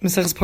The first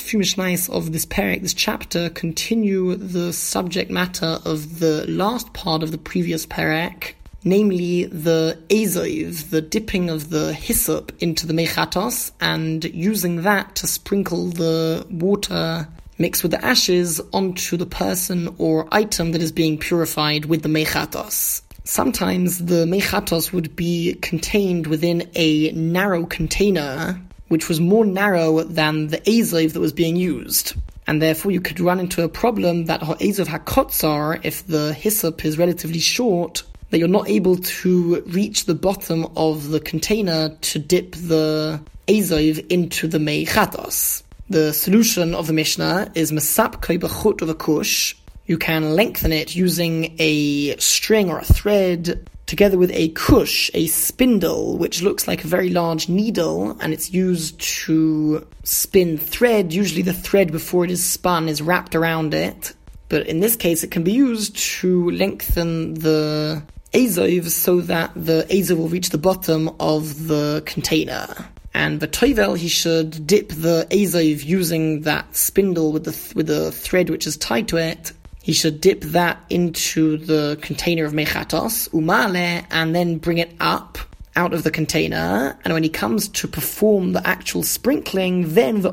few Mishnahs of this Perek, this chapter, continue the subject matter of the last part of the previous Perek, namely the Azov, the dipping of the hyssop into the Mechatos, and using that to sprinkle the water mixed with the ashes onto the person or item that is being purified with the Mechatos. Sometimes the mechatos would be contained within a narrow container, which was more narrow than the azov that was being used. And therefore you could run into a problem that ha'azov hakotzar, if the hyssop is relatively short, that you're not able to reach the bottom of the container to dip the azov into the mechatos. The solution of the Mishnah is mesap b'chut of a kush, you can lengthen it using a string or a thread together with a kush, a spindle, which looks like a very large needle, and it's used to spin thread. Usually the thread before it is spun is wrapped around it. But in this case, it can be used to lengthen the azov so that the azov will reach the bottom of the container. And the toivel, he should dip the azov using that spindle with the with the thread which is tied to it he should dip that into the container of mechatos, umale, and then bring it up out of the container. And when he comes to perform the actual sprinkling, then the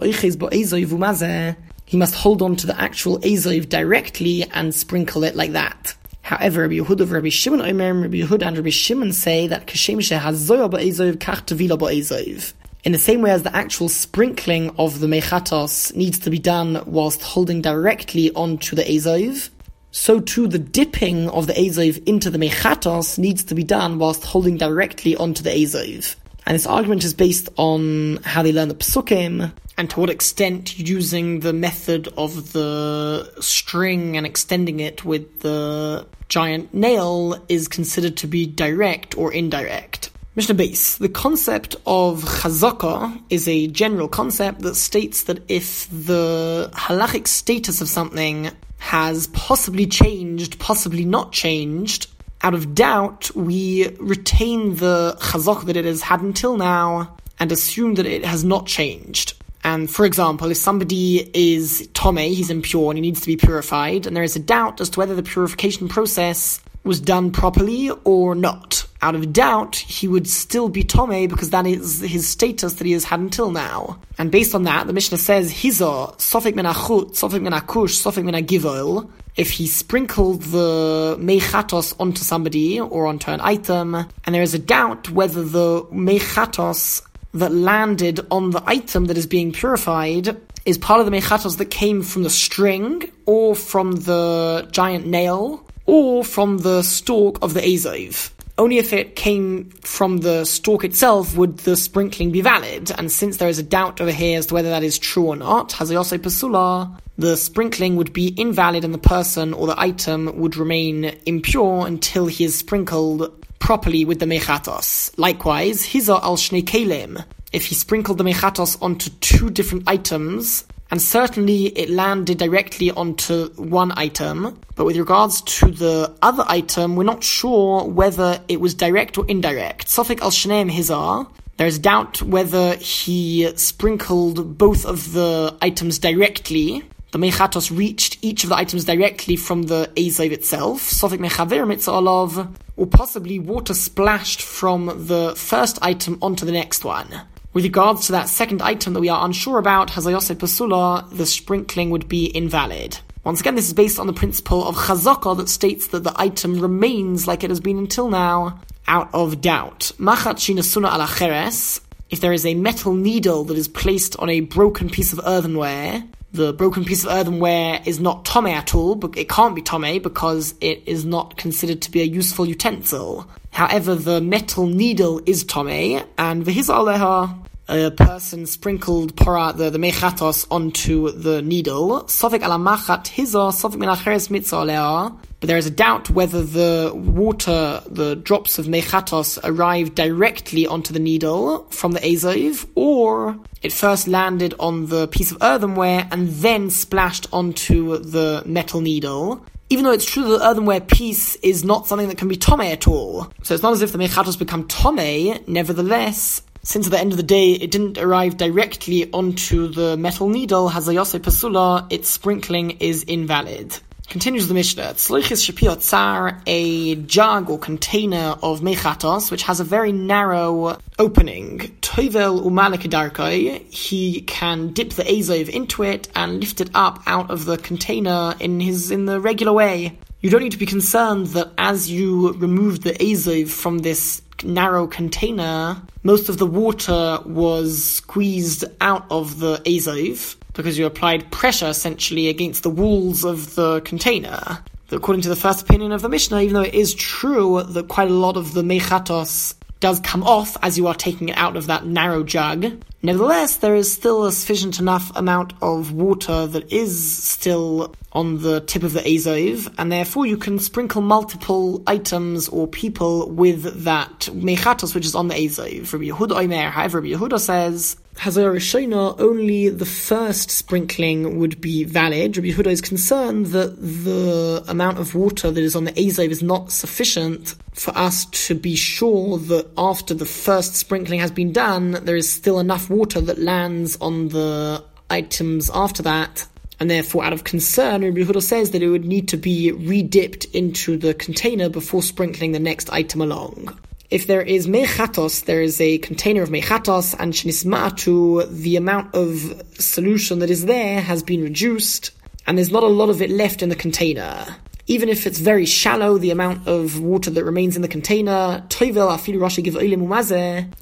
he must hold on to the actual azov directly and sprinkle it like that. However, Rabbi Yehuda, Rabbi Shimon, Omer, Rabbi Yehuda, and Rabbi Shimon say that kashem shehazoya ba'ezov kach tevila ba'ezov. In the same way as the actual sprinkling of the mechatos needs to be done whilst holding directly onto the azov, so too the dipping of the azov into the mechatos needs to be done whilst holding directly onto the azov. And this argument is based on how they learn the psukim and to what extent using the method of the string and extending it with the giant nail is considered to be direct or indirect. Mishnah Beis. The concept of chazaka is a general concept that states that if the halachic status of something has possibly changed, possibly not changed, out of doubt, we retain the chazak that it has had until now and assume that it has not changed. And for example, if somebody is tome, he's impure and he needs to be purified, and there is a doubt as to whether the purification process was done properly or not. Out of doubt, he would still be Tome because that is his status that he has had until now. And based on that, the Mishnah says, Hiza, Sofik min achut, Sofik min akush, Sofik min agivol. If he sprinkled the mechatos onto somebody or onto an item, and there is a doubt whether the mechatos that landed on the item that is being purified is part of the mechatos that came from the string or from the giant nail or from the stalk of the Azov. Only if it came from the stalk itself would the sprinkling be valid, and since there is a doubt over here as to whether that is true or not, Hazayose Pasula, the sprinkling would be invalid and the person or the item would remain impure until he is sprinkled properly with the mechatos. Likewise, Hiza al Shnei if he sprinkled the mechatos onto two different items, and certainly it landed directly onto one item. But with regards to the other item, we're not sure whether it was direct or indirect. Sofik al Shneim Hizar. There's doubt whether he sprinkled both of the items directly. The mechatos reached each of the items directly from the Azov itself. Sofik mechaver mitzalov, or possibly water splashed from the first item onto the next one. With regards to that second item that we are unsure about, Hazayose Pasula, the sprinkling would be invalid. Once again, this is based on the principle of chazaka that states that the item remains like it has been until now, out of doubt. Machat shinasuna ala cheres, if there is a metal needle that is placed on a broken piece of earthenware, the broken piece of earthenware is not tome at all, but it can't be tome because it is not considered to be a useful utensil. However, the metal needle is tome, and the aleha, a person sprinkled para the, the mechatos onto the needle. Sofik ala machat hizo, sofik menacheres mitzah But there is a doubt whether the water, the drops of mechatos, arrived directly onto the needle from the azov, or it first landed on the piece of earthenware and then splashed onto the metal needle even though it's true that the earthenware piece is not something that can be tome at all. So it's not as if the mechatos become tome, nevertheless, since at the end of the day it didn't arrive directly onto the metal needle, Hazayose Pasula, its sprinkling is invalid. Continues the Mishnah. Tzloichis Shapir Tsar, a jug or container of mechatos, which has a very narrow opening. Toivel umalakidarkai, he can dip the azov into it and lift it up out of the container in his in the regular way. You don't need to be concerned that as you remove the azov from this narrow container, most of the water was squeezed out of the azov because you applied pressure essentially against the walls of the container. According to the first opinion of the Mishnah, even though it is true that quite a lot of the mechatos does come off as you are taking it out of that narrow jug. Nevertheless, there is still a sufficient enough amount of water that is still on the tip of the azov, and therefore you can sprinkle multiple items or people with that mechatos which is on the azov. Rabbi Yehuda Omer, however, Rabbi Yehuda says Hazar Rishona, only the first sprinkling would be valid. Rabbi Yehuda is concerned that the amount of water that is on the Azov is not sufficient for us to be sure that after the first sprinkling has been done, there is still enough water that lands on the items after that. And therefore, out of concern, Rabbi Yehuda says that it would need to be re-dipped into the container before sprinkling the next item along if there is mechatos, there is a container of mechatos, and shenismatu, the amount of solution that is there has been reduced, and there's not a lot of it left in the container. Even if it's very shallow, the amount of water that remains in the container, toivel afilu rashi give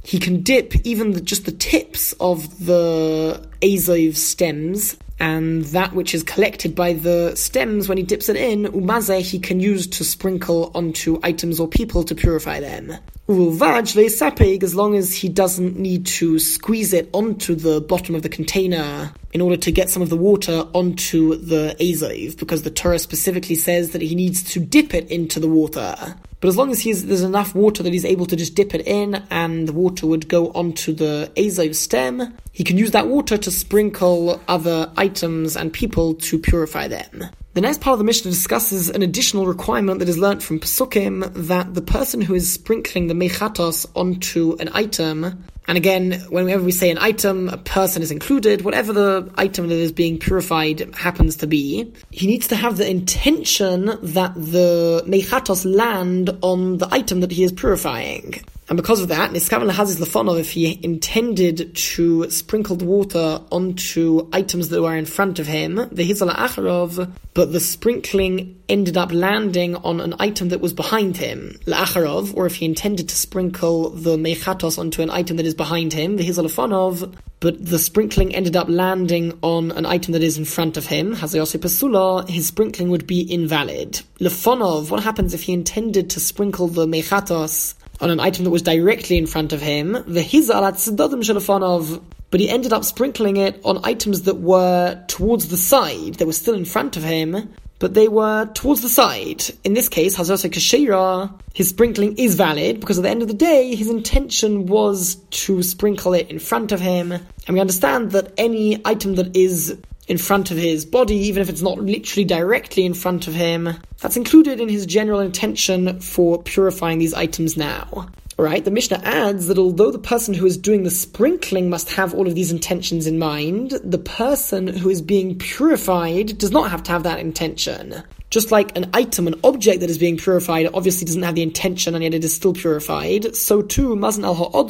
he can dip even the, just the tips of the azov stems and that which is collected by the stems when he dips it in, umaze he can use to sprinkle onto items or people to purify them. Uvaj sapig, as long as he doesn't need to squeeze it onto the bottom of the container in order to get some of the water onto the azov, because the Torah specifically says that he needs to dip it into the water. But as long as there's enough water that he's able to just dip it in and the water would go onto the azov stem, he can use that water to sprinkle other items and people to purify them. The next part of the Mishnah discusses an additional requirement that is learnt from Pesukim that the person who is sprinkling the mechatos onto an item and again, whenever we say an item, a person is included, whatever the item that is being purified happens to be, he needs to have the intention that the mechatos land on the item that he is purifying. And because of that, Niskavan Lahazis Lafonov, if he intended to sprinkle the water onto items that were in front of him, the Hizala Acharov, but the sprinkling ended up landing on an item that was behind him, La'acharov, or if he intended to sprinkle the Mechatos onto an item that is behind him, the Hizala Lafonov, but the sprinkling ended up landing on an item that is in front of him, Hazayose Pasula, his sprinkling would be invalid. Lefonov, what happens if he intended to sprinkle the Mechatos on an item that was directly in front of him, the tzedadim shelafonov, but he ended up sprinkling it on items that were towards the side. They were still in front of him, but they were towards the side. In this case, Hazrat Kashira, his sprinkling is valid because at the end of the day, his intention was to sprinkle it in front of him. And we understand that any item that is in front of his body, even if it's not literally directly in front of him. That's included in his general intention for purifying these items now. Right, the Mishnah adds that although the person who is doing the sprinkling must have all of these intentions in mind, the person who is being purified does not have to have that intention. Just like an item, an object that is being purified, obviously doesn't have the intention and yet it is still purified, so too, al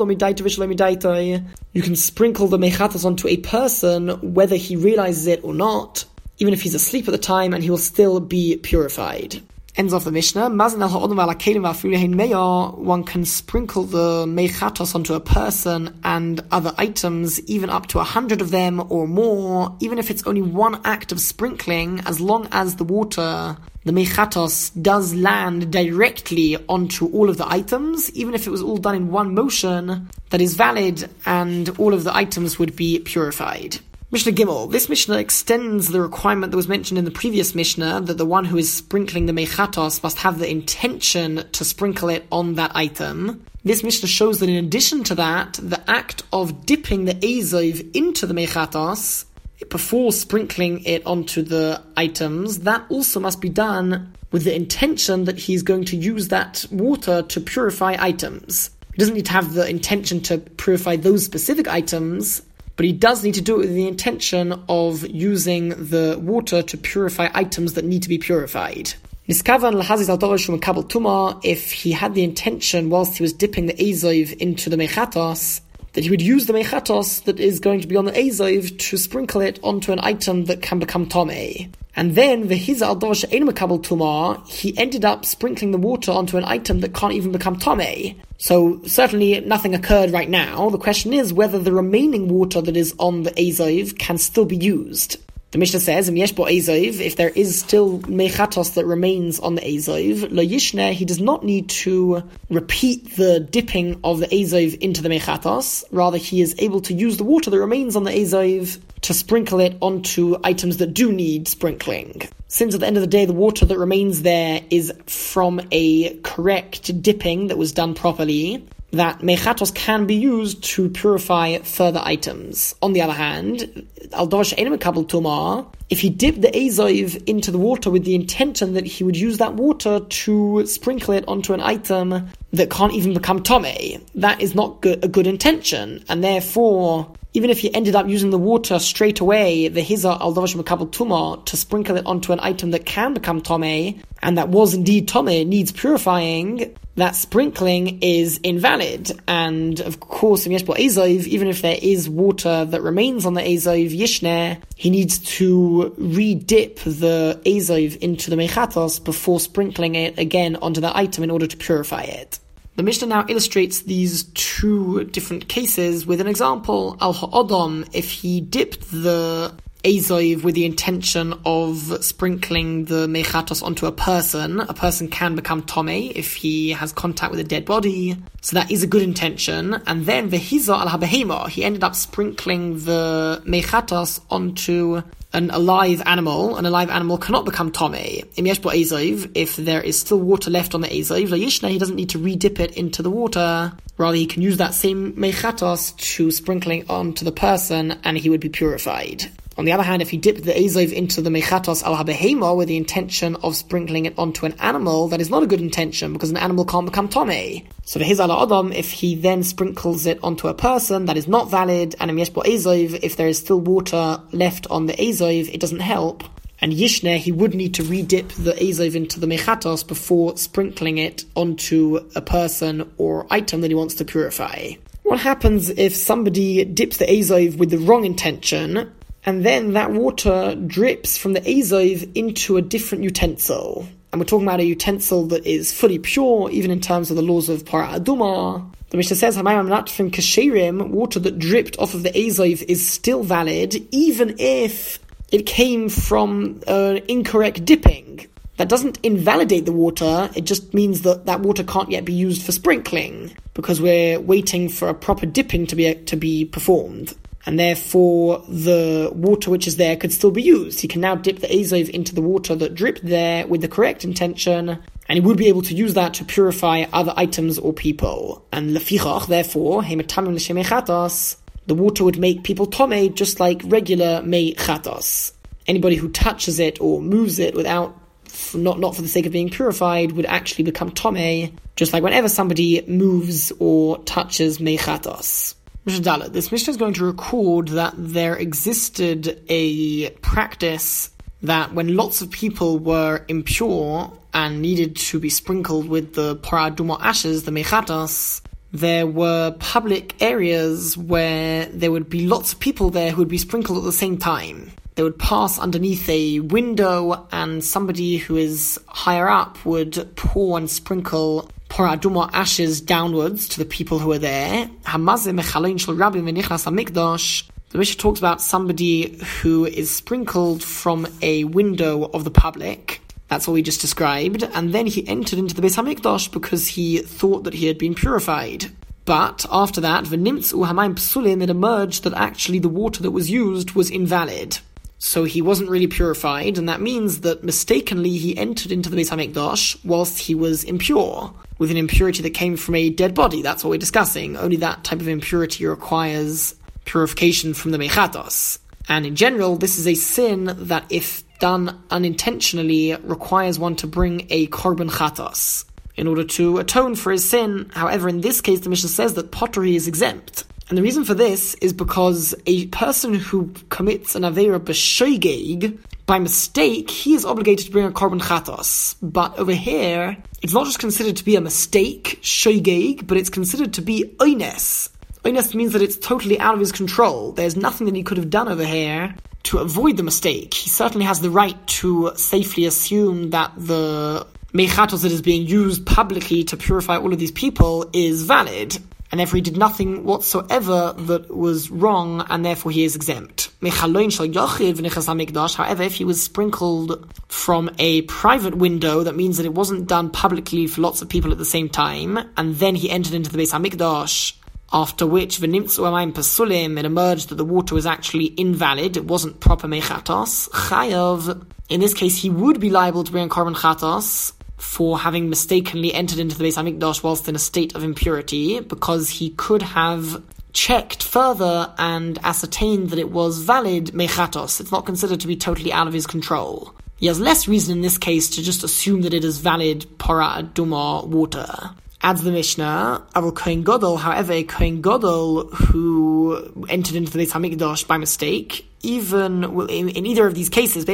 you can sprinkle the mechatas onto a person whether he realizes it or not, even if he's asleep at the time, and he will still be purified. Ends of the Mishnah. One can sprinkle the mechatos onto a person and other items, even up to a hundred of them or more, even if it's only one act of sprinkling, as long as the water, the mechatos, does land directly onto all of the items, even if it was all done in one motion, that is valid and all of the items would be purified. Mishnah Gimel. This Mishnah extends the requirement that was mentioned in the previous Mishnah that the one who is sprinkling the mechatos must have the intention to sprinkle it on that item. This Mishnah shows that in addition to that, the act of dipping the azov into the mechatos before sprinkling it onto the items, that also must be done with the intention that he's going to use that water to purify items. He doesn't need to have the intention to purify those specific items, but he does need to do it with the intention of using the water to purify items that need to be purified. If he had the intention whilst he was dipping the Azov into the Mechatos, that he would use the Mechatos that is going to be on the Azov to sprinkle it onto an item that can become Tomei. And then the Hiza al Makabal Tuma, he ended up sprinkling the water onto an item that can't even become Tomei. So certainly nothing occurred right now. The question is whether the remaining water that is on the Azov can still be used. The Mishnah says, if there is still mechatos that remains on the Azov, lo yishne, he does not need to repeat the dipping of the Azov into the mechatos. Rather, he is able to use the water that remains on the Azov to sprinkle it onto items that do need sprinkling. Since at the end of the day, the water that remains there is from a correct dipping that was done properly, that mechatos can be used to purify further items. On the other hand, al dosh kabel tuma, if he dipped the azov into the water with the intention that he would use that water to sprinkle it onto an item that can't even become tome, that is not good, a good intention, and therefore even if he ended up using the water straight away, the hiza al davash makabel tuma, to sprinkle it onto an item that can become tome, and that was indeed tome, needs purifying, that sprinkling is invalid. And of course, in Yeshbo Azov, even if there is water that remains on the Azov Yishne, he needs to re-dip the Azov into the Mechatos before sprinkling it again onto the item in order to purify it. The Mishnah now illustrates these two different cases with an example. Al Ha'odom, if he dipped the Azov with the intention of sprinkling the mechatos onto a person. A person can become tome if he has contact with a dead body. So that is a good intention. And then vehiza al habehema, he ended up sprinkling the mechatos onto an alive animal, an alive animal cannot become tome. If there is still water left on the yishna, he doesn't need to redip it into the water. Rather, he can use that same mechatos to sprinkling onto the person, and he would be purified. On the other hand, if he dipped the azov into the mechatos al habehema with the intention of sprinkling it onto an animal, that is not a good intention because an animal can't become tome. So the his ala adam, if he then sprinkles it onto a person, that is not valid. And if there is still water left on the azov, it doesn't help. And Yishne, he would need to redip the Azov into the Mechatos before sprinkling it onto a person or item that he wants to purify. What happens if somebody dips the Azov with the wrong intention and then that water drips from the Azov into a different utensil. And we're talking about a utensil that is fully pure, even in terms of the laws of Para Aduma. The Mishnah says, Hamayam Natfim Kasherim, water that dripped off of the Azov is still valid, even if it came from an incorrect dipping. That doesn't invalidate the water, it just means that that water can't yet be used for sprinkling, because we're waiting for a proper dipping to be, to be performed and therefore the water which is there could still be used. He can now dip the Azov into the water that dripped there with the correct intention, and he would be able to use that to purify other items or people. And lefichach, therefore, hematamim the water would make people tome just like regular mechatos. Anybody who touches it or moves it without not not for the sake of being purified would actually become tome, just like whenever somebody moves or touches mechatos. This Mishnah is going to record that there existed a practice that when lots of people were impure and needed to be sprinkled with the paraduma ashes, the mechatas, there were public areas where there would be lots of people there who would be sprinkled at the same time. They would pass underneath a window, and somebody who is higher up would pour and sprinkle para aduma ashes downwards to the people who are there. The Mishnah talks about somebody who is sprinkled from a window of the public. That's what we just described. And then he entered into the Beis Hamikdash because he thought that he had been purified. But after that, v'nimtzu hamayim psulim, it emerged that actually the water that was used was invalid. So he wasn't really purified, and that means that mistakenly he entered into the Beis Hamikdash whilst he was impure with an impurity that came from a dead body. That's what we're discussing. Only that type of impurity requires purification from the mechatos. And in general, this is a sin that, if done unintentionally, requires one to bring a korban chatos. in order to atone for his sin. However, in this case, the Mishnah says that pottery is exempt. And the reason for this is because a person who commits an Avera B'Shoigeg, by mistake, he is obligated to bring a korban chatos. But over here, it's not just considered to be a mistake, Shoigeg, but it's considered to be oines. Oines means that it's totally out of his control. There's nothing that he could have done over here to avoid the mistake. He certainly has the right to safely assume that the mechatos that is being used publicly to purify all of these people is valid, and therefore he did nothing whatsoever that was wrong, and therefore he is exempt. However, if he was sprinkled from a private window, that means that it wasn't done publicly for lots of people at the same time, and then he entered into the Beis Hamikdash, after which v'nimtzu amayim pasulim, it emerged that the water was actually invalid, it wasn't proper mechatos, chayav, in this case he would be liable to bring a korban chatos, for having mistakenly entered into the Beis Hamikdash whilst in a state of impurity, because he could have checked further and ascertained that it was valid mechatos. It's not considered to be totally out of his control. He has less reason in this case to just assume that it is valid para aduma water. Adds the Mishnah, Avol Kohen Gadol, however, a Kohen Gadol who entered into the Beis Hamikdash by mistake, even in, in either of these cases,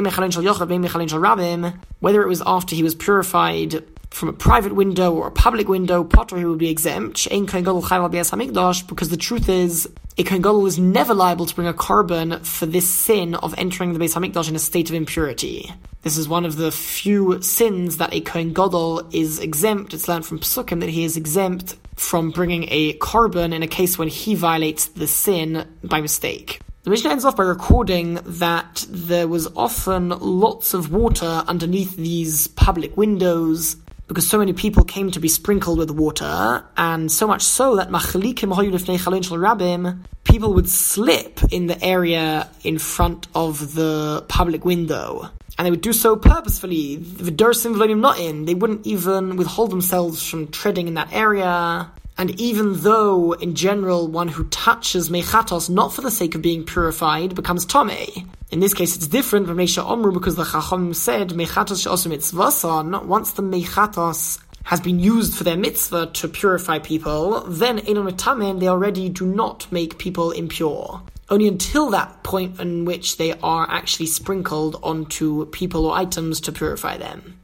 whether it was after he was purified from a private window or a public window, Patur who would be exempt, because the truth is, a Gadol is never liable to bring a korban for this sin of entering the Beis Hamikdash in a state of impurity. This is one of the few sins that a Kohen Gadol is exempt. It's learned from Psukim that he is exempt from bringing a korban in a case when he violates the sin by mistake. The Mishnah ends off by recording that there was often lots of water underneath these public windows because so many people came to be sprinkled with water, and so much so that rabim, people would slip in the area in front of the public window. And they would do so purposefully. The Dursim not in. They wouldn't even withhold themselves from treading in that area. And even though, in general, one who touches mechatos not for the sake of being purified becomes tome, in this case it's different from Meisha Omru because the Chacham said mechatos she'osu mitzvason, once the mechatos has been used for their mitzvah to purify people, then Enon they already do not make people impure. Only until that point in which they are actually sprinkled onto people or items to purify them.